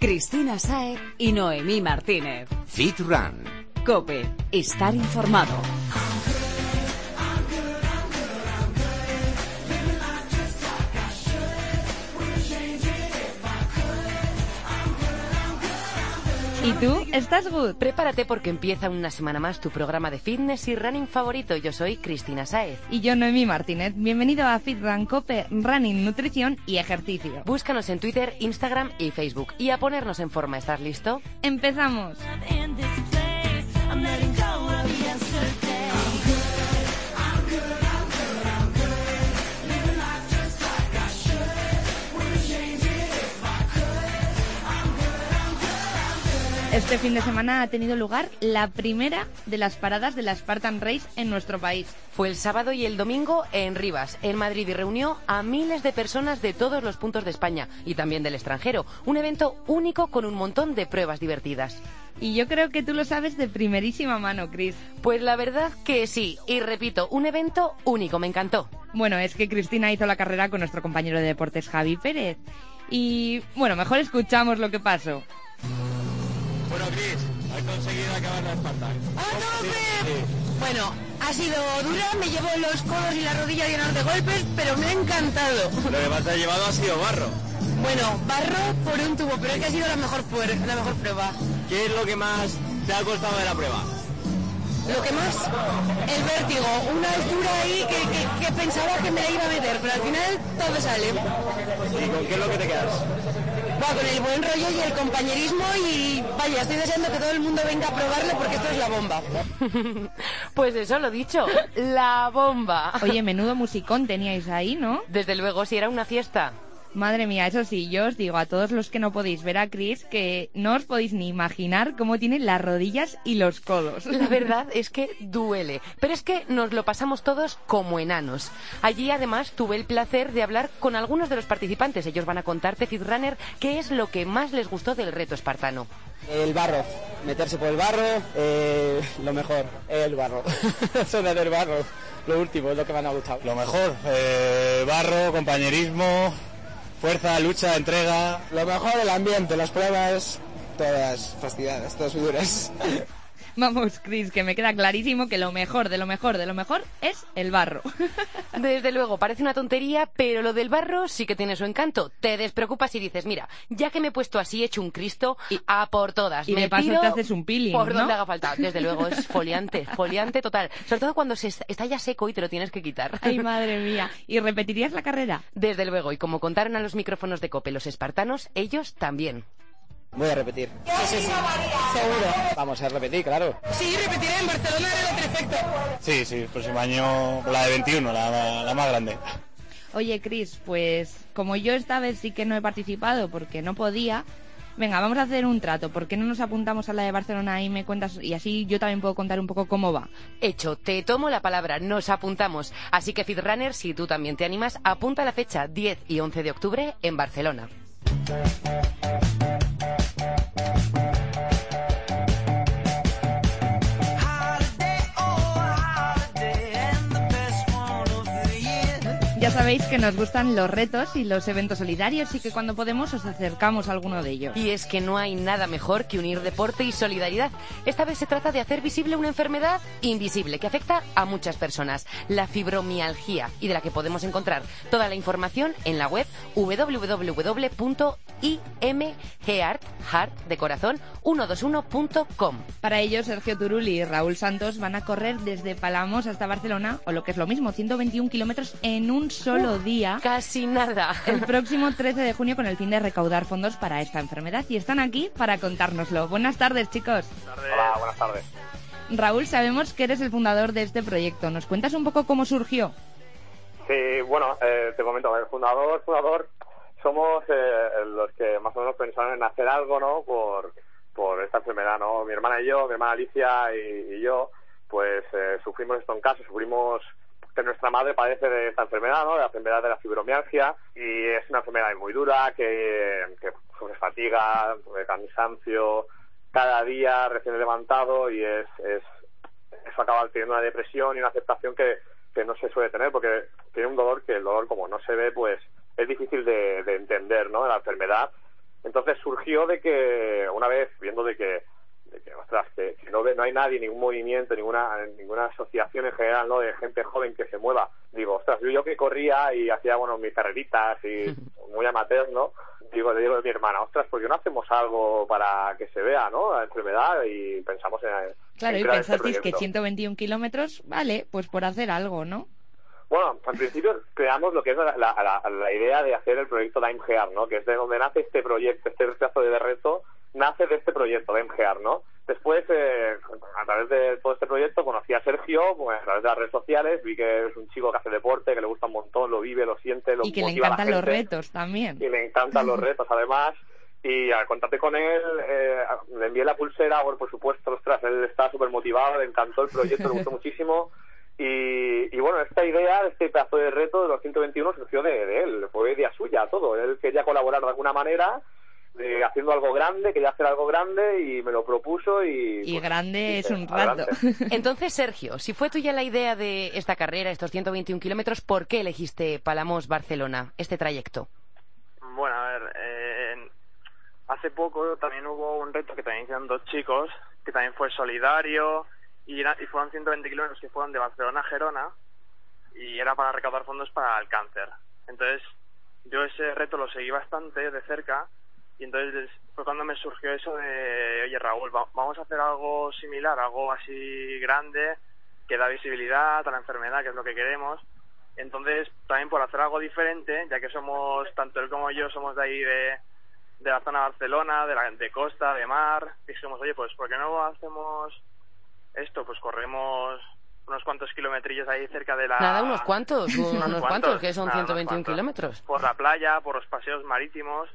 Cristina Sae y Noemí Martínez. Fit Run. Cope, estar informado. ¿Y tú? ¿Estás good? Prepárate porque empieza una semana más tu programa de fitness y running favorito. Yo soy Cristina Saez. Y yo, Noemí Martínez. Bienvenido a Fit Run Cope, Running, Nutrición y Ejercicio. Búscanos en Twitter, Instagram y Facebook. Y a ponernos en forma. ¿Estás listo? ¡Empezamos! Este fin de semana ha tenido lugar la primera de las paradas de la Spartan Race en nuestro país. Fue el sábado y el domingo en Rivas, en Madrid, y reunió a miles de personas de todos los puntos de España y también del extranjero. Un evento único con un montón de pruebas divertidas. Y yo creo que tú lo sabes de primerísima mano, Chris. Pues la verdad que sí. Y repito, un evento único, me encantó. Bueno, es que Cristina hizo la carrera con nuestro compañero de deportes Javi Pérez. Y bueno, mejor escuchamos lo que pasó. Bueno, Cris, has conseguido acabar la Spartan. ¡A tope! Bueno, ha sido dura, me llevo los codos y la rodilla llenos de golpes, pero me ha encantado. Lo que más te ha llevado ha sido barro. Bueno, barro por un tubo, pero es que ha sido la mejor, la mejor prueba. ¿Qué es lo que más te ha costado de la prueba? Lo que más, el vértigo, una altura ahí que, que- que pensaba que me la iba a meter, pero al final todo sale. ¿Y con qué es lo que te quedas? Va con el buen rollo y el compañerismo y vaya, estoy deseando que todo el mundo venga a probarlo porque esto es la bomba. Pues eso, lo dicho, la bomba. Oye, menudo musicón teníais ahí, ¿no? Desde luego, si era una fiesta. Madre mía, eso sí, yo os digo a todos los que no podéis ver a Chris que no os podéis ni imaginar cómo tiene las rodillas y los codos. La verdad es que duele, pero es que nos lo pasamos todos como enanos. Allí además tuve el placer de hablar con algunos de los participantes. Ellos van a contarte, Fitrunner, qué es lo que más les gustó del reto espartano. El barro, meterse por el barro, eh, lo mejor, el barro. Zona del barro, lo último, es lo que más me ha gustado. Lo mejor, eh, barro, compañerismo, fuerza, lucha, entrega. Lo mejor, el ambiente, las pruebas, todas fastidiadas, todas duras. Vamos, Chris, que me queda clarísimo que lo mejor de lo mejor de lo mejor es el barro. Desde luego, parece una tontería, pero lo del barro sí que tiene su encanto. Te despreocupas y dices, mira, ya que me he puesto así hecho un Cristo, a por todas. y me de paso tiro te haces un peeling, Por ¿no? donde haga falta. Desde luego, es foliante, foliante total. Sobre todo cuando se est- está ya seco y te lo tienes que quitar. Ay, madre mía. ¿Y repetirías la carrera? Desde luego, y como contaron a los micrófonos de Cope los espartanos, ellos también. Voy a repetir. Sí, sí, sí. Seguro. Vamos a repetir, claro. Sí, repetiré en Barcelona era perfecto. Sí, sí, el próximo año la de 21, la, la más grande. Oye, Chris, pues como yo esta vez sí que no he participado porque no podía, venga, vamos a hacer un trato. ¿Por qué no nos apuntamos a la de Barcelona y me cuentas? Y así yo también puedo contar un poco cómo va. Hecho, te tomo la palabra, nos apuntamos. Así que, Fitrunner, si tú también te animas, apunta la fecha 10 y 11 de octubre en Barcelona. Ya sabéis que nos gustan los retos y los eventos solidarios y que cuando podemos os acercamos a alguno de ellos. Y es que no hay nada mejor que unir deporte y solidaridad. Esta vez se trata de hacer visible una enfermedad invisible que afecta a muchas personas, la fibromialgia, y de la que podemos encontrar toda la información en la web www.imgeart, de corazón, 121.com. Para ello, Sergio Turul y Raúl Santos van a correr desde Palamos hasta Barcelona, o lo que es lo mismo, 121 kilómetros en un solo día. Casi nada. El próximo 13 de junio con el fin de recaudar fondos para esta enfermedad y están aquí para contárnoslo. Buenas tardes, chicos. Hola, buenas tardes. Raúl, sabemos que eres el fundador de este proyecto. ¿Nos cuentas un poco cómo surgió? Sí, bueno, eh, te comento, el fundador, fundador, somos eh, los que más o menos pensaron en hacer algo, ¿no? Por, por esta enfermedad, ¿no? Mi hermana y yo, mi hermana Alicia y, y yo, pues eh, sufrimos esto en casa, sufrimos que nuestra madre padece de esta enfermedad, ¿no? De la enfermedad de la fibromialgia y es una enfermedad muy dura que, que sufre fatiga, cansancio, cada día recién levantado y es, es eso acaba teniendo una depresión y una aceptación que, que no se suele tener porque tiene un dolor que el dolor como no se ve pues es difícil de, de entender, ¿no? La enfermedad Entonces surgió de que, una vez viendo de que, de que ostras, que, que no, ve- no hay nadie, ningún movimiento, ninguna, ninguna asociación en general, ¿no? De gente joven que se mueva. Digo, ostras, yo, yo que corría y hacía, bueno, mis carreritas y muy amateur, ¿no? Digo, le digo a mi hermana, ostras, ¿por qué no hacemos algo para que se vea, ¿no? La enfermedad y pensamos en. Claro, en y crear este pensasteis que proyecto. 121 kilómetros, vale, pues por hacer algo, ¿no? Bueno, al principio creamos lo que es la, la- la- la idea de hacer el proyecto Dime Gear, ¿no? Que es de donde nace este proyecto, este pedazo de reto, nace de este proyecto Dime Gear, ¿no? Después, eh, a través de todo este proyecto, conocí a Sergio, pues, a través de las redes sociales, vi que es un chico que hace deporte, que le gusta un montón, lo vive, lo siente, lo Y que le motiva encantan los retos también. y le encantan los retos además y al contacté con él eh, le envié la pulsera bueno, por supuesto ostras él estaba súper motivado le encantó el proyecto le gustó muchísimo y, y bueno esta idea este pedazo de reto de los 121 surgió de, de él fue idea suya todo él quería colaborar de alguna manera eh, haciendo algo grande quería hacer algo grande y me lo propuso y Y pues, grande es un rato. adelante. Entonces, Sergio, si fue tuya la idea de esta carrera, estos 121 kilómetros, ¿por qué elegiste Palamos-Barcelona, este trayecto? Bueno, a ver, eh, hace poco también hubo un reto que también hicieron dos chicos, que también fue solidario, y, era- y fueron 120 kilómetros que fueron de Barcelona a Gerona, y era para recaudar fondos para el cáncer. Entonces, yo ese reto lo seguí bastante de cerca, y entonces fue cuando me surgió eso de, oye Raúl, va- vamos a hacer algo similar, algo así grande, que da visibilidad a la enfermedad, que es lo que queremos. Entonces, también por hacer algo diferente, ya que somos, tanto él como yo, somos de ahí de, de la zona de Barcelona, de, la, de costa, de mar, dijimos, oye, pues, ¿por qué no hacemos esto? Pues corremos unos cuantos kilometrillos ahí cerca de la... Nada, unos cuantos, unos, cuantos, que son nada, 121 unos cuantos. kilómetros. Por la playa, por los paseos marítimos,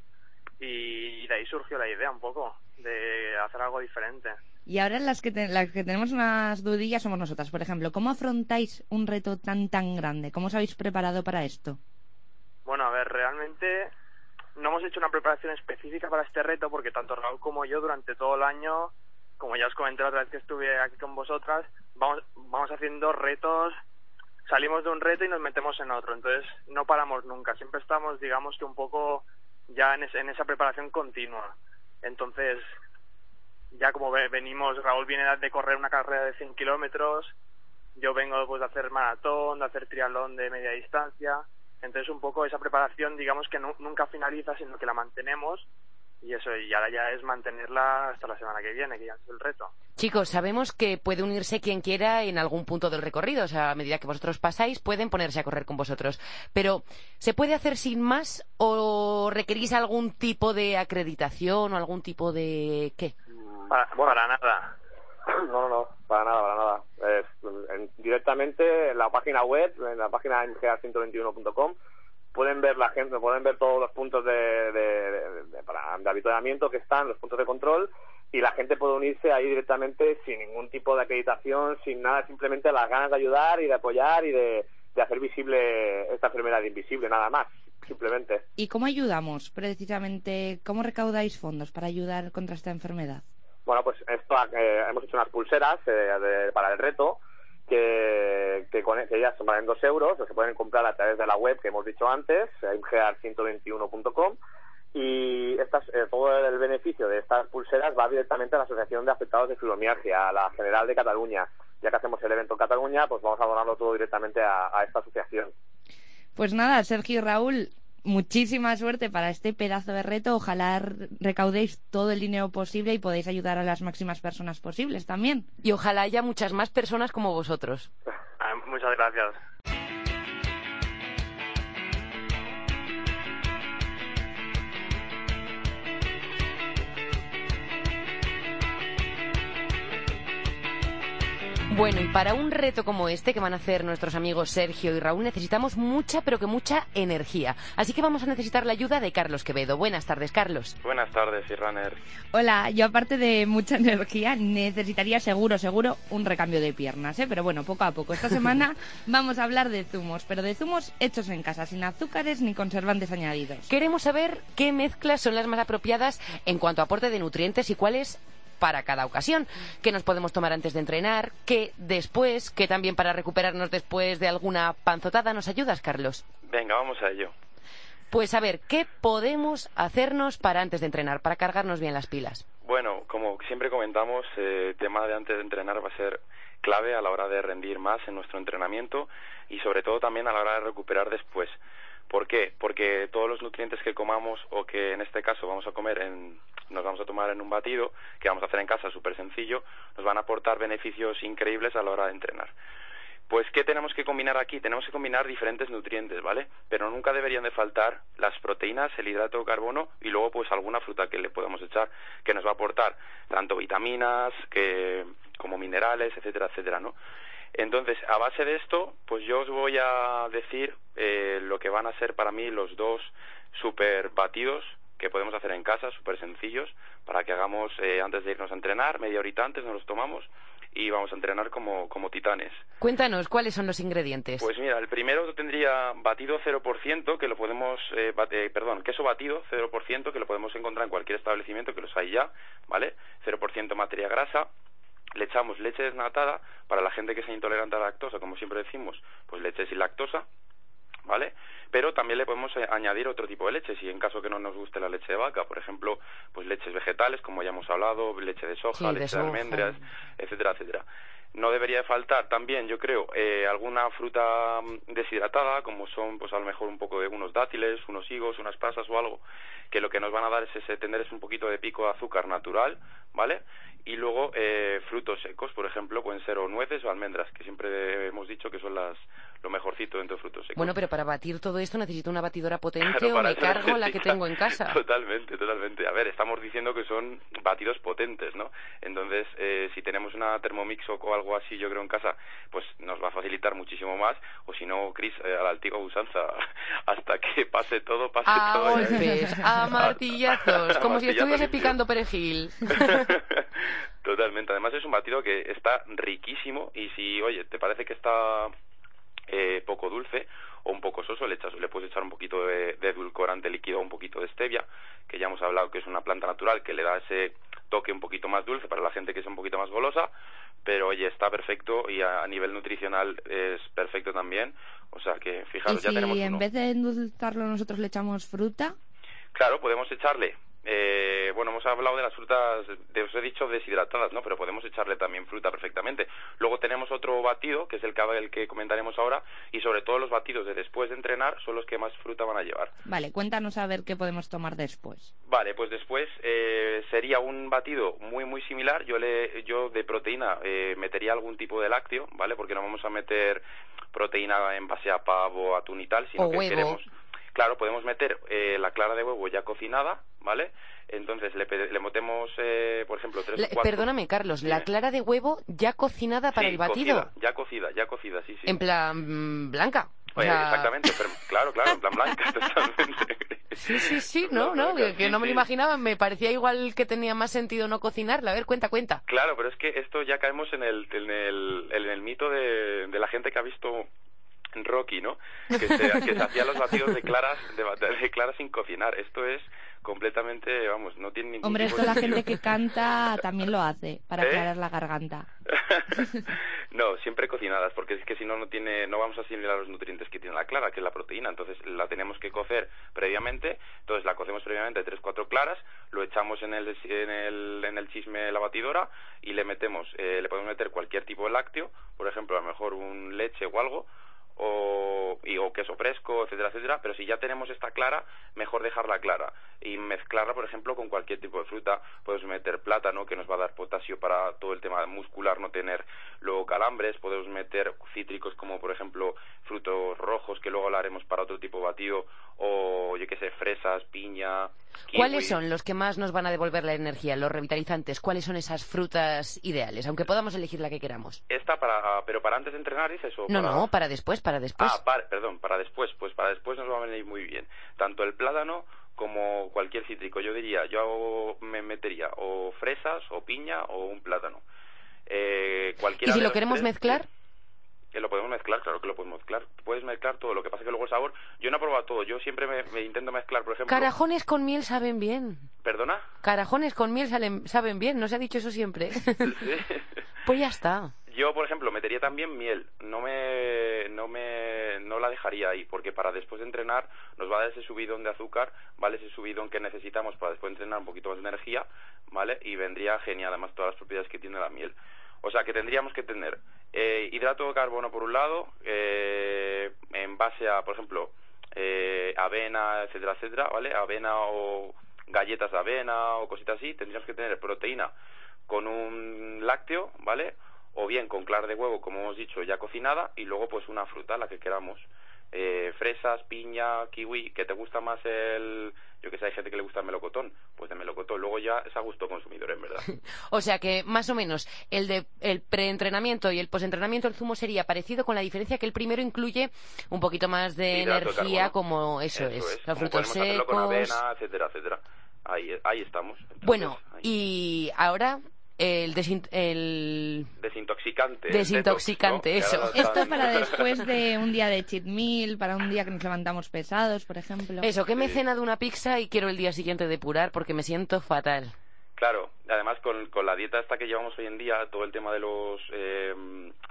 y de ahí surgió la idea un poco, de hacer algo diferente. Y ahora las que, te- las que tenemos unas dudillas somos nosotras. Por ejemplo, ¿cómo afrontáis un reto tan tan grande? ¿Cómo os habéis preparado para esto? Bueno, a ver, realmente no hemos hecho una preparación específica para este reto porque tanto Raúl como yo durante todo el año, como ya os comenté la otra vez que estuve aquí con vosotras, vamos, vamos haciendo retos, salimos de un reto y nos metemos en otro, entonces no paramos nunca, siempre estamos, digamos que un poco ya en, en esa preparación continua. Entonces, ya como ve- venimos, Raúl viene de correr una carrera de 100 kilómetros, yo vengo pues de hacer maratón, de hacer triatlón de media distancia, entonces un poco esa preparación digamos que nu- nunca finaliza sino que la mantenemos y eso y ahora ya es mantenerla hasta la semana que viene que ya es el reto Chicos, sabemos que puede unirse quien quiera en algún punto del recorrido, o sea, a medida que vosotros pasáis pueden ponerse a correr con vosotros. Pero, ¿se puede hacer sin más o requerís algún tipo de acreditación o algún tipo de qué? para, para nada No, no, no, para nada, para nada. Es, en- directamente en la página web, en la página mga121.com, pueden ver la gente, pueden ver todos los puntos de, de, de- de- para- de avituallamiento que están, los puntos de control, y la gente puede unirse ahí directamente sin ningún tipo de acreditación, sin nada, simplemente las ganas de ayudar y de apoyar y de, de hacer visible esta enfermedad invisible, nada más, simplemente. ¿Y cómo ayudamos precisamente? ¿Cómo recaudáis fondos para ayudar contra esta enfermedad? Bueno, pues esto eh, hemos hecho unas pulseras eh, de- para el reto que, que, con, que ellas valen dos euros, o se pueden comprar a través de la web que hemos dicho antes, imgear121.com y estas, eh, todo el beneficio de estas pulseras va directamente a la Asociación de Afectados de Fibromialgia, a la General de Cataluña. Ya que hacemos el evento en Cataluña, pues vamos a donarlo todo directamente a, a esta asociación. Pues nada, Sergio y Raúl, muchísima suerte para este pedazo de reto. Ojalá recaudéis todo el dinero posible y podáis ayudar a las máximas personas posibles también. Y ojalá haya muchas más personas como vosotros. Ah, muchas gracias Bueno, y para un reto como este que van a hacer nuestros amigos Sergio y Raúl necesitamos mucha, pero que mucha energía. Así que vamos a necesitar la ayuda de Carlos Quevedo. Buenas tardes, Carlos. Buenas tardes, runner. Hola, yo aparte de mucha energía necesitaría seguro, seguro un recambio de piernas, ¿eh? Pero bueno, poco a poco. Esta semana vamos a hablar de zumos, pero de zumos hechos en casa, sin azúcares ni conservantes añadidos. Queremos saber qué mezclas son las más apropiadas en cuanto a aporte de nutrientes y cuáles para cada ocasión, qué nos podemos tomar antes de entrenar, qué después, qué también para recuperarnos después de alguna panzotada. ¿Nos ayudas, Carlos? Venga, vamos a ello. Pues a ver, ¿qué podemos hacernos para antes de entrenar, para cargarnos bien las pilas? Bueno, como siempre comentamos, eh, el tema de antes de entrenar va a ser clave a la hora de rendir más en nuestro entrenamiento y sobre todo también a la hora de recuperar después. ¿Por qué? Porque todos los nutrientes que comamos o que en este caso vamos a comer en, nos vamos a tomar en un batido, que vamos a hacer en casa súper sencillo, nos van a aportar beneficios increíbles a la hora de entrenar. Pues, ¿qué tenemos que combinar aquí? Tenemos que combinar diferentes nutrientes, ¿vale? Pero nunca deberían de faltar las proteínas, el hidrato de carbono y luego, pues, alguna fruta que le podemos echar que nos va a aportar tanto vitaminas que, como minerales, etcétera, etcétera, ¿no? Entonces, a base de esto, pues yo os voy a decir eh, lo que van a ser para mí los dos super batidos que podemos hacer en casa, súper sencillos, para que hagamos eh, antes de irnos a entrenar, media horita antes nos los tomamos y vamos a entrenar como, como titanes. Cuéntanos, ¿cuáles son los ingredientes? Pues mira, el primero tendría batido 0%, que lo podemos, eh, bate- perdón, queso batido 0%, que lo podemos encontrar en cualquier establecimiento, que los hay ya, ¿vale? 0% materia grasa. Le echamos leche desnatada, para la gente que sea intolerante a la lactosa, como siempre decimos, pues leche sin lactosa, ¿vale? Pero también le podemos eh, añadir otro tipo de leche, si en caso que no nos guste la leche de vaca, por ejemplo, pues leches vegetales, como ya hemos hablado, leche de soja, Sí, leche de, soja. almendras, etcétera, etcétera. No debería de faltar también, yo creo, eh, alguna fruta mm, deshidratada, como son, pues a lo mejor un poco de unos dátiles, unos higos, unas pasas o algo, que lo que nos van a dar es ese tener es un poquito de pico de azúcar natural, ¿vale? Y luego eh, frutos secos, por ejemplo, pueden ser o nueces o almendras, que siempre hemos dicho que son las lo mejorcito dentro de frutos secos. Bueno, pero para batir todo esto necesito una batidora potente Claro, o me cargo la que tengo en casa. Totalmente, totalmente. A ver, estamos diciendo que son batidos potentes, ¿no? Entonces, eh, si tenemos una Thermomix o algo así, yo creo, en casa, pues nos va a facilitar muchísimo más. O si no, Chris, eh, a la antigua usanza, hasta que pase todo, pase A todo. golpes, a martillazos, como si estuviese picando perejil. Totalmente. Además es un batido que está riquísimo y si, oye, te parece que está eh, poco dulce o un poco soso, le, echas, le puedes echar un poquito de, de edulcorante líquido o un poquito de stevia, que ya hemos hablado que es una planta natural que le da ese toque un poquito más dulce para la gente que es un poquito más golosa, pero oye, está perfecto y a, a nivel nutricional es perfecto también. O sea que, Y fijaros, ya si tenemos en uno. vez de endulzarlo nosotros le echamos fruta, Claro, podemos echarle. Eh, bueno, hemos hablado de las frutas, de, os he dicho deshidratadas, ¿no? Pero podemos echarle también fruta perfectamente. Luego tenemos otro batido, que es el que, el que comentaremos ahora, y sobre todo los batidos de después de entrenar son los que más fruta van a llevar. vale, cuéntanos a ver qué podemos tomar después. Vale, pues después eh, sería un batido muy muy similar. Yo le, yo de proteína eh, metería algún tipo de lácteo, ¿vale? Porque no vamos a meter proteína en base a pavo, atún y tal, sino O que huevo. queremos, claro, podemos meter eh, la clara de huevo ya cocinada, ¿vale? Entonces le, le metemos, eh, por ejemplo, tres o cuatro. perdóname, Carlos, la clara de huevo ya cocinada para Sí, el batido. cocida, ya cocida, ya cocida, sí, sí. En plan mm, blanca. Eh, Exactamente, pero, claro, claro, en plan blanca, totalmente. Sí, sí, sí, no, no, que, que sí, no me lo imaginaba, me parecía igual que tenía más sentido no cocinarla. A ver, cuenta, cuenta. Claro, pero es que esto ya caemos en el, en el, en el mito de, de la gente que ha visto Rocky, ¿no? Que se, que se hacía los batidos de claras, de, de claras sin cocinar. Esto es completamente, vamos, no tiene ningún Hombre, esto la gente que canta también lo hace, para ¿Eh? aclarar la garganta. no, siempre cocinadas, porque es que si no no tiene, no vamos a asimilar los nutrientes que tiene la clara, que es la proteína. Entonces la tenemos que cocer previamente. Entonces la cocemos previamente tres cuatro claras, lo echamos en el en el en el chisme de la batidora y le metemos, eh, le podemos meter cualquier tipo de lácteo, por ejemplo a lo mejor un leche o algo o, y, o queso fresco, etcétera, etcétera, pero si ya tenemos esta clara, mejor dejarla clara y mezclarla, por ejemplo, con cualquier tipo de fruta. Podemos meter plátano, que nos va a dar potasio para todo el tema muscular, no tener luego calambres. Podemos meter cítricos como, por ejemplo, frutos rojos, que luego hablaremos para otro tipo de batido, o yo qué sé, fresas, piña. kiwi. ¿Cuáles son los que más nos van a devolver la energía, los revitalizantes? ¿Cuáles son esas frutas ideales? Aunque podamos elegir la que queramos. Esta para, pero para antes de entrenar, ¿es eso? No, Para- no, para después, para después. Ah, para- perdón, para después. Pues para después nos va a venir muy bien. Tanto el plátano como cualquier cítrico. Yo diría, yo me metería o fresas, o piña, o un plátano. Eh, ¿Y cualquiera si de lo queremos tres, mezclar? Que lo podemos mezclar, claro que lo podemos mezclar. Puedes mezclar todo, lo que pasa es que luego el sabor... Yo no he probado todo, yo siempre me, me intento mezclar, por ejemplo... Carajones con miel saben bien. ¿Perdona? Carajones con miel salen- saben bien, ¿no se ha dicho eso siempre? pues ya está. Yo, por ejemplo, metería también miel. No me, no me, no la dejaría ahí, porque para después de entrenar nos va a dar ese subidón de azúcar, ¿vale? Ese subidón que necesitamos para después de entrenar un poquito más de energía, ¿vale? Y vendría genial, además, todas las propiedades que tiene la miel. O sea, que tendríamos que tener eh, hidrato de carbono por un lado, eh, en base a, por ejemplo, eh, avena, etcétera, etcétera, ¿vale? Avena o galletas de avena o cositas así. Tendríamos que tener proteína con un lácteo, ¿vale? O bien con clara de huevo, como hemos dicho, ya cocinada, y luego pues una fruta, la que queramos. Eh, fresas, piña, kiwi, que te gusta más el... Yo que sé, hay gente que le gusta el melocotón, pues de melocotón. Luego ya es a gusto consumidor, en verdad. O sea que, más o menos, el de el preentrenamiento y el postentrenamiento, el zumo sería parecido con la diferencia que el primero incluye un poquito más de Hidrato energía, como eso, es, es. los frutos hacerlo con secos. avena, etcétera, etcétera. Ahí, ahí estamos. Entonces, Bueno, ahí. y ahora el, desin- el Desintoxicante. el Desintoxicante, detox, ¿no? eso. Esto para después de un día de cheat meal, para un día que nos levantamos pesados, por ejemplo. Eso, que me he cenado una pizza y quiero el día siguiente depurar porque me siento fatal. Claro, además con, con la dieta esta que llevamos hoy en día, todo el tema de los eh,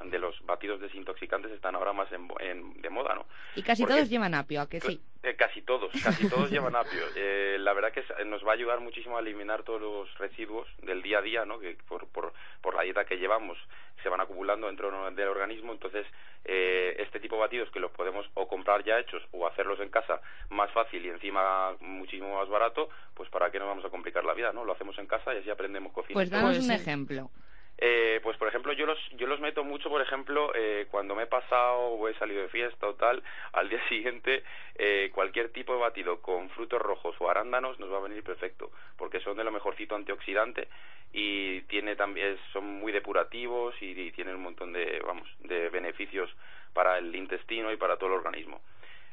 de los batidos desintoxicantes están ahora más en, en- de moda, ¿no? Y casi Porque- todos llevan apio, ¿a que sí? Eh, casi todos, casi todos llevan apio. Eh, la verdad que nos va a ayudar muchísimo a eliminar todos los residuos del día a día, ¿no? Que por, por, por la dieta que llevamos se van acumulando dentro del organismo. Entonces, eh, este tipo de batidos que los podemos o comprar ya hechos o hacerlos en casa más fácil y encima muchísimo más barato, pues para qué nos vamos a complicar la vida, ¿no? Lo hacemos en casa y así aprendemos cocina. Pues todo. danos un ejemplo. Eh, pues por ejemplo yo los yo los meto mucho por ejemplo eh, cuando me he pasado o he salido de fiesta o tal al día siguiente eh, cualquier tipo de batido con frutos rojos o arándanos nos va a venir perfecto porque son de lo mejorcito antioxidante y tiene también son muy depurativos y, y tienen un montón de vamos de beneficios para el intestino y para todo el organismo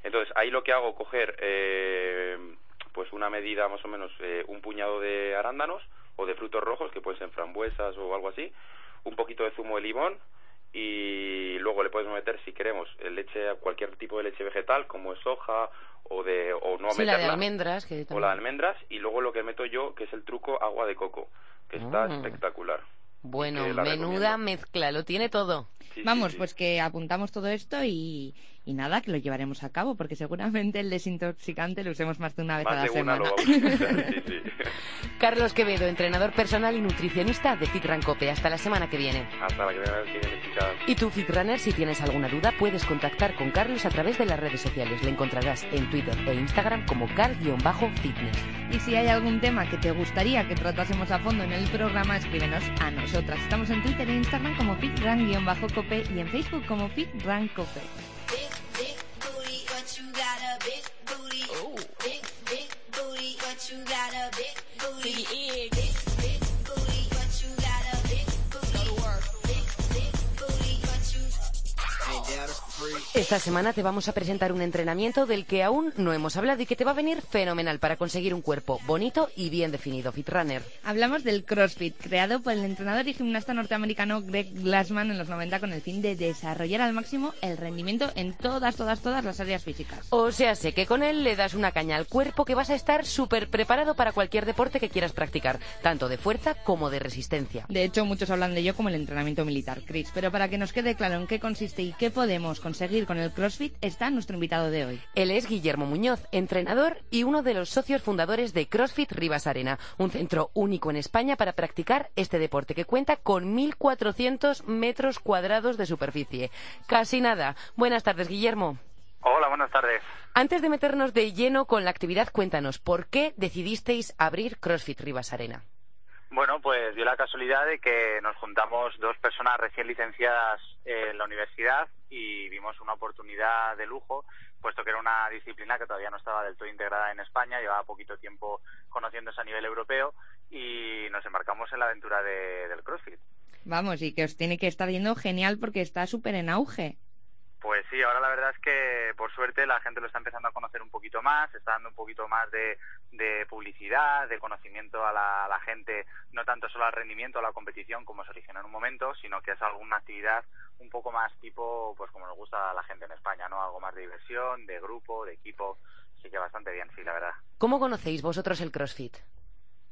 entonces ahí lo que hago coger eh, pues una medida más o menos eh, un puñado de arándanos o de frutos rojos que pueden ser frambuesas o algo así un poquito de zumo de limón y luego le podemos meter si queremos leche cualquier tipo de leche vegetal como es soja o de o no sí, la de meterla, almendras. Que o la de almendras y luego lo que meto yo que es el truco agua de coco que está Mm. espectacular Bueno, menuda recomiendo. mezcla, lo tiene todo. Sí, sí, Vamos, sí. pues que apuntamos todo esto y, y nada, que lo llevaremos a cabo, porque seguramente el desintoxicante lo usemos más de una vez a la de una semana. lo vamos a utilizar, sí, sí. Carlos Quevedo, entrenador personal y nutricionista de Fit Rancope. Hasta la semana que viene. hasta la que viene Y tú, Fitrunner, si tienes alguna duda, puedes contactar con Carlos a través de las redes sociales. Le encontrarás en Twitter e Instagram como car-fitness. Y si hay algún tema que te gustaría que tratásemos a fondo en el programa, escríbenos a nosotras. Estamos en Twitter e Instagram como fitran-cope y en Facebook como fitrancope. big, big booty, what you got a big booty. Ooh. Big, big booty, what you got a big booty. Big, big Esta semana te vamos a presentar un entrenamiento del que aún no hemos hablado y que te va a venir fenomenal para conseguir un cuerpo bonito y bien definido, Fitrunner. Hablamos del CrossFit, creado por el entrenador y gimnasta norteamericano Greg Glassman en los 90 con el fin de desarrollar al máximo el rendimiento en todas, todas, todas las áreas físicas. O sea, sé que con él le das una caña al cuerpo que vas a estar súper preparado para cualquier deporte que quieras practicar, tanto de fuerza como de resistencia. De hecho, muchos hablan de ello como el entrenamiento militar, Chris. Pero para que nos quede claro en qué consiste y qué podemos conseguir con el CrossFit, está nuestro invitado de hoy. Él es Guillermo Muñoz, entrenador y uno de los socios fundadores de CrossFit Rivas Arena, un centro único en España para practicar este deporte que cuenta con 1.400 metros cuadrados de superficie. Casi nada. Buenas tardes, Guillermo. Hola, buenas tardes. Antes de meternos de lleno con la actividad, cuéntanos, ¿por qué decidisteis abrir CrossFit Rivas Arena? Bueno, pues dio la casualidad de que nos juntamos dos personas recién licenciadas en la universidad y vimos una oportunidad de lujo, puesto que era una disciplina que todavía no estaba del todo integrada en España, llevaba poquito tiempo conociéndose a nivel europeo y nos embarcamos en la aventura de- del CrossFit. Vamos, y que os tiene que estar yendo genial porque está súper en auge. Pues sí, ahora la verdad es que por suerte la gente lo está empezando a conocer un poquito más, está dando un poquito más de, publicidad, de conocimiento a la, a la gente, no tanto solo al rendimiento, a la competición como se originó en un momento, sino que es alguna actividad un poco más tipo, pues como nos gusta a la gente en España, ¿no? Algo más de diversión, de grupo, de equipo, así que bastante bien, sí, la verdad. ¿Cómo conocéis vosotros el CrossFit?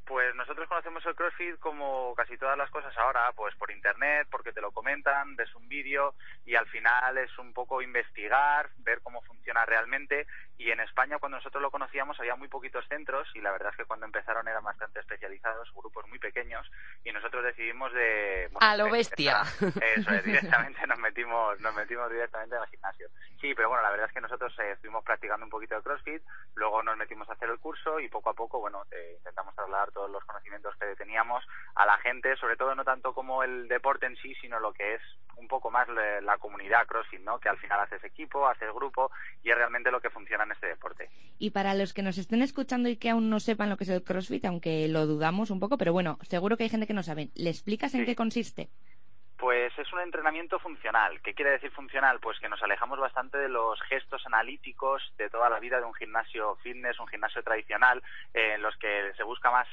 Pues nos nosotros conocemos el CrossFit como casi todas las cosas ahora, pues por internet, porque te lo comentan, ves un vídeo y al final es un poco investigar, ver cómo funciona realmente. Y en España, cuando nosotros lo conocíamos, había muy poquitos centros y la verdad es que cuando empezaron eran bastante especializados, grupos muy pequeños, y nosotros decidimos de... a lo bestia. Eso es, directamente nos metimos, nos metimos directamente en el gimnasio. Sí, pero bueno, la verdad es que nosotros eh, estuvimos practicando un poquito de CrossFit, luego nos metimos a hacer el curso y poco a poco, bueno, eh, intentamos trasladar todos los conocimientos que teníamos a la gente, sobre todo no tanto como el deporte en sí, sino lo que es un poco más la, la comunidad CrossFit, ¿no? Que al final haces equipo, haces grupo y es realmente lo que funciona en este deporte. Y para los que nos estén escuchando y que aún no sepan lo que es el CrossFit, aunque lo dudamos un poco, pero bueno, seguro que hay gente que no sabe, ¿le explicas en Sí. qué consiste? Pues es un entrenamiento funcional. ¿Qué quiere decir funcional? Pues que nos alejamos bastante de los gestos analíticos de toda la vida de un gimnasio fitness, un gimnasio tradicional, eh, en los que se busca más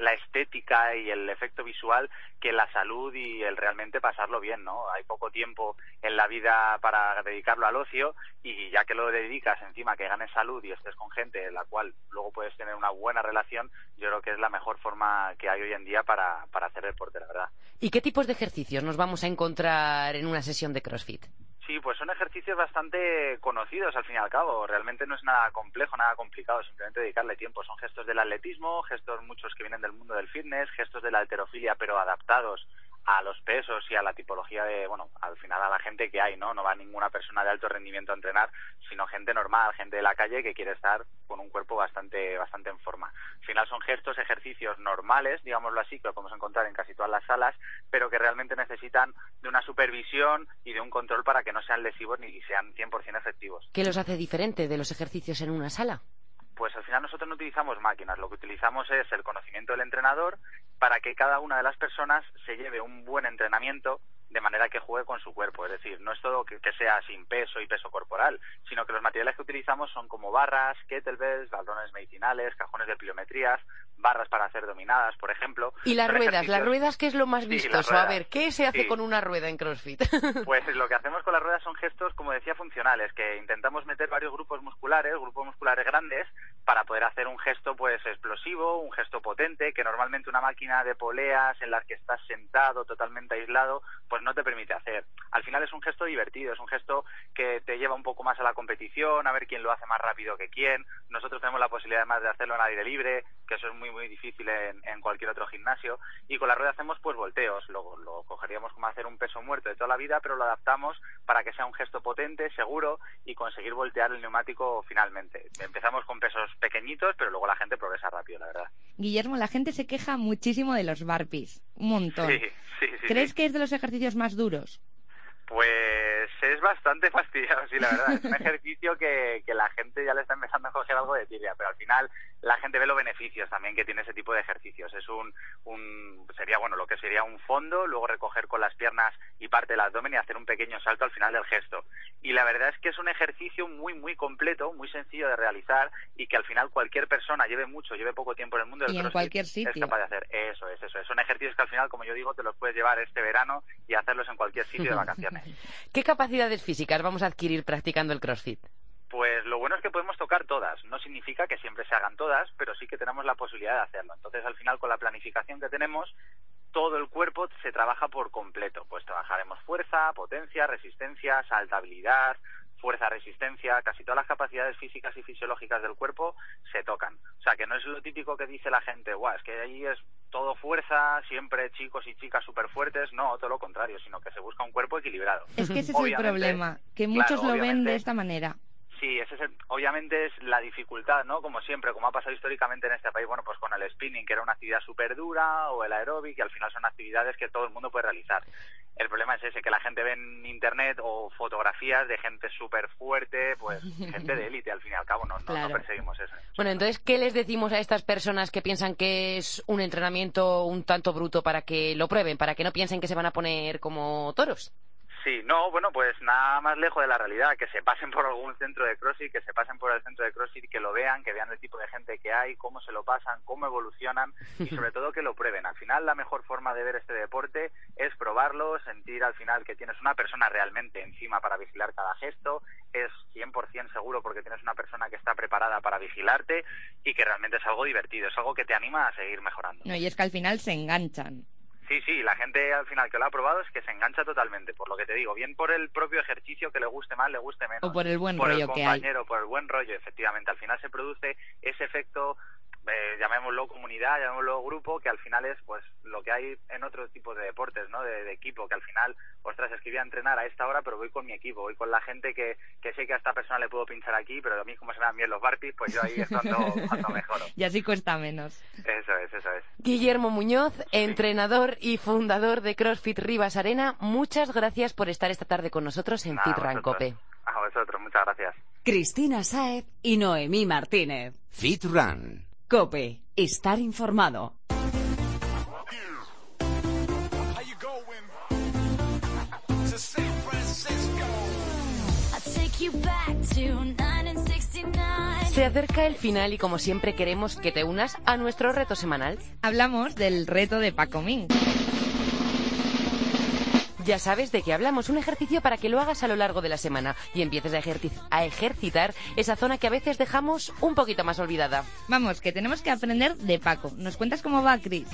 la estética y el efecto visual que la salud y el realmente pasarlo bien, ¿no? Hay poco tiempo en la vida para dedicarlo al ocio y ya que lo dedicas encima que ganes salud y estés con gente en la cual luego puedes tener una buena relación, yo creo que es la mejor forma que hay hoy en día para, para hacer deporte, la verdad. ¿Y qué tipos de ejercicios nos vamos a encontrar en una sesión de CrossFit? Sí, pues son ejercicios bastante conocidos al fin y al cabo. Realmente no es nada complejo, nada complicado, simplemente dedicarle tiempo. Son gestos del atletismo, gestos muchos que vienen del mundo del fitness, gestos de la alterofilia, pero adaptados a los pesos y a la tipología de, bueno, al final a la gente que hay, ¿no? No va ninguna persona de alto rendimiento a entrenar, sino gente normal, gente de la calle que quiere estar con un cuerpo bastante, bastante en forma. Al final son gestos, ejercicios normales, digámoslo así, que lo podemos encontrar en casi todas las salas, pero que realmente necesitan de una supervisión y de un control para que no sean lesivos ni sean 100% efectivos. ¿Qué los hace diferente de los ejercicios en una sala? Pues al final nosotros no utilizamos máquinas, lo que utilizamos es el conocimiento del entrenador para que cada una de las personas se lleve un buen entrenamiento de manera que juegue con su cuerpo. Es decir, no es todo que, que sea sin peso y peso corporal, sino que los materiales que utilizamos son como barras, kettlebells, balones medicinales, cajones de pliometrías, barras para hacer dominadas, por ejemplo. Y las ruedas, las ruedas, ¿qué es lo más Sí, vistoso? A ver, ¿qué se hace Sí. con una rueda en CrossFit? Pues lo que hacemos con las ruedas son gestos, como decía, funcionales, que intentamos meter varios grupos musculares, grupos musculares grandes, para poder hacer un gesto pues explosivo, un gesto potente, que normalmente una máquina de poleas en las que estás sentado totalmente aislado, pues no te permite hacer. Al final es un gesto divertido, es un gesto que te lleva un poco más a la competición, a ver quién lo hace más rápido que quién. Nosotros tenemos la posibilidad además de hacerlo en aire libre, que eso es muy muy difícil en, cualquier otro gimnasio. Y con la rueda hacemos pues volteos, lo, lo cogeríamos como hacer un peso muerto de toda la vida, pero lo adaptamos para que sea un gesto potente, seguro y conseguir voltear el neumático finalmente. Empezamos con pesos pequeñitos, pero luego la gente progresa rápido, la verdad. Guillermo, la gente se queja muchísimo de los burpees. Un montón. Sí, sí, sí. ¿Crees que es de los ejercicios más duros? Pues es bastante fastidioso, sí, la verdad. Es un ejercicio que, que la gente ya le está empezando a coger algo de tibia, pero al final la gente ve los beneficios también que tiene ese tipo de ejercicios. Es un, un sería, bueno, lo que sería un fondo, luego recoger con las piernas y parte del abdomen y hacer un pequeño salto al final del gesto. Y la verdad es que es un ejercicio muy, muy completo, muy sencillo de realizar y que al final cualquier persona lleve mucho, lleve poco tiempo en el mundo del Y en es capaz de hacer. Eso es, eso es. Son ejercicios que al final, como yo digo, te los puedes llevar este verano y hacerlos en cualquier sitio de vacaciones. ¿Qué capacidades físicas vamos a adquirir practicando el CrossFit? Pues lo bueno es que podemos tocar todas. No significa que siempre se hagan todas, pero sí que tenemos la posibilidad de hacerlo. Entonces, al final, con la planificación que tenemos, todo el cuerpo se trabaja por completo. Pues trabajaremos fuerza, potencia, resistencia, saltabilidad, fuerza, resistencia, casi todas las capacidades físicas y fisiológicas del cuerpo se tocan. O sea, que no es lo típico que dice la gente, guau, es que ahí es todo fuerza, siempre chicos y chicas súper fuertes. No, todo lo contrario, sino que se busca un cuerpo equilibrado. Es que ese es el problema, que muchos claro, lo ven de esta manera. Sí, ese es el- obviamente es la dificultad, ¿no? Como siempre, como ha pasado históricamente en este país, bueno, pues con el spinning, que era una actividad súper dura, o el aeróbic, que al final son actividades que todo el mundo puede realizar. El problema es ese, que la gente ve en internet o fotografías de gente súper fuerte, pues gente de élite, al fin y al cabo, no, no, perseguimos eso. Bueno, entonces, ¿qué les decimos a estas personas que piensan que es un entrenamiento un tanto bruto para que lo prueben, para que no piensen que se van a poner como toros? Sí, no, bueno, pues nada más lejos de la realidad, que se pasen por algún centro de CrossFit, que se pasen por el centro de CrossFit, que lo vean, que vean el tipo de gente que hay, cómo se lo pasan, cómo evolucionan y sobre todo que lo prueben. Al final la mejor forma de ver este deporte es probarlo, sentir al final que tienes una persona realmente encima para vigilar cada gesto, es 100% seguro porque tienes una persona que está preparada para vigilarte y que realmente es algo divertido, es algo que te anima a seguir mejorando. No, y es que al final se enganchan. Sí, sí, la gente al final que lo ha probado es que se engancha totalmente, por lo que te digo, bien por el propio ejercicio que le guste más, le guste menos. O por el buen por rollo el que hay. compañero, por el buen rollo, efectivamente. Al final se produce ese efecto, eh, llamémoslo comunidad, llamémoslo grupo, que al final es pues lo que hay en otro tipo de deportes, ¿no? De, de equipo, que al final, ostras, es que voy a entrenar a esta hora, pero voy con mi equipo, voy con la gente que, que sé que a esta persona le puedo pinchar aquí, pero a mí como se me dan bien los barpis, pues yo ahí es cuando, cuando mejoro. Y así cuesta menos. Eso es, eso es. Guillermo Muñoz, entrenador y fundador de CrossFit Rivas Arena, muchas gracias por estar esta tarde con nosotros en Fit a Run vosotros. Cope. A vosotros, muchas gracias. Cristina Saez y Noemí Martínez. Fit Run. Cope, estar informado. Se acerca el final y como siempre queremos que te unas a nuestro reto semanal. Hablamos del reto de Paco Min. Ya sabes de qué hablamos, un ejercicio para que lo hagas a lo largo de la semana y empieces a, a ejercitar esa zona que a veces dejamos un poquito más olvidada. Vamos, que tenemos que aprender de Paco. ¿Nos cuentas cómo va, Cris?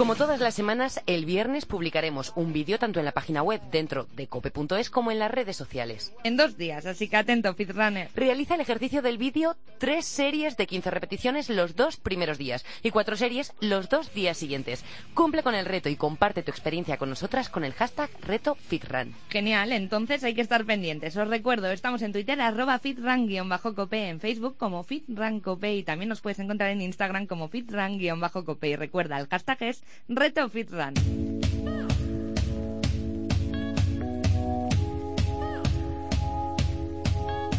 Como todas las semanas, el viernes publicaremos un vídeo tanto en la página web dentro de cope.es como en las redes sociales. En dos días, así que atento, Fitrunner. Realiza el ejercicio del vídeo tres series de 15 repeticiones los dos primeros días y cuatro series los dos días siguientes. Cumple con el reto y comparte tu experiencia con nosotras con el hashtag RetoFitRun. Genial, entonces hay que estar pendientes. Os recuerdo, estamos en Twitter, arroba fitrun-cope, en Facebook como fitruncope y también nos puedes encontrar en Instagram como fitrun-cope. Y recuerda, el hashtag es RetoFitRun.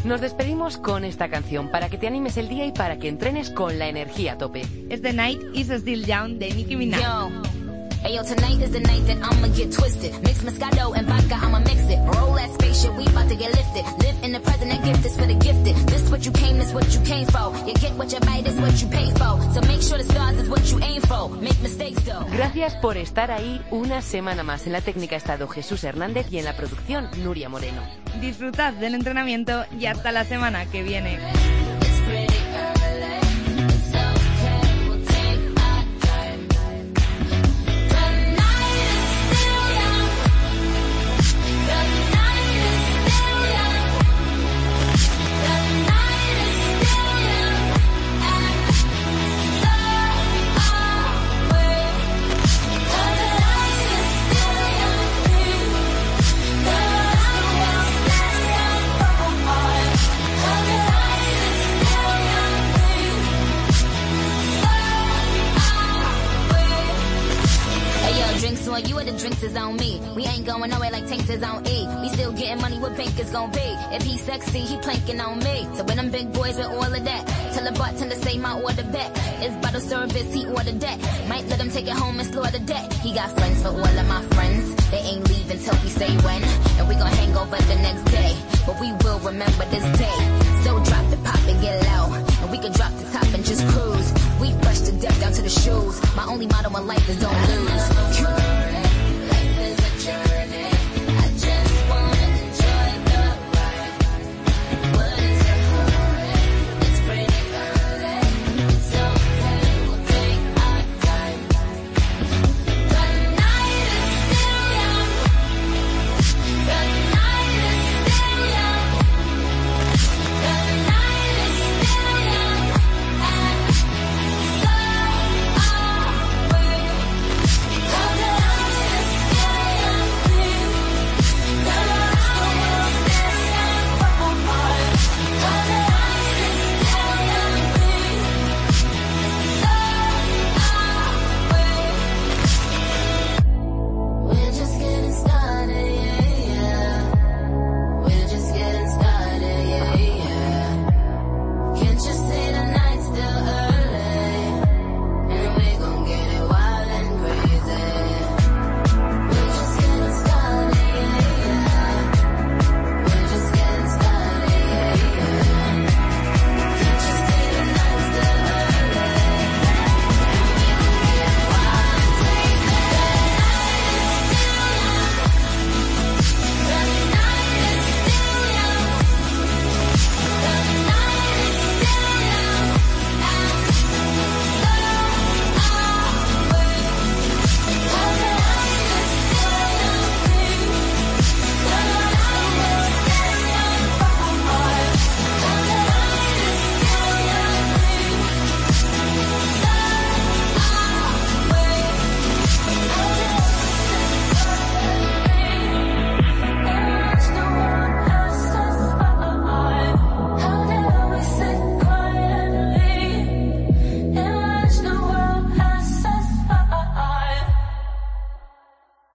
Nos despedimos con esta canción para que te animes el día y para que entrenes con la energía a tope. Es The Night is Still Young de Nicki Minaj. Yo. Ayo, tonight is the night that I'ma get twisted. Mix Moscato and vodka, I'ma mix it. Roll that spaceship, we about to get lifted. Live in the present and gift is for the gifted. This what you came, this what you came for. You get what you buy, this what you pay for. So make sure the stars is what you aim for. Make mistakes though. Gracias por estar ahí una semana más. En la técnica ha estado Jesús Hernández y en la producción Nuria Moreno. Disfrutad del entrenamiento y hasta la semana que viene. Sexy, he planking on me. So when them big boys with all of that, tell the bartender to say my order back. It's bottle service, he ordered that. Might let him take it home and slaughter that. He got friends for all of my friends. They ain't leaving till we say when. And we gon' hang over the next day. But we will remember this day.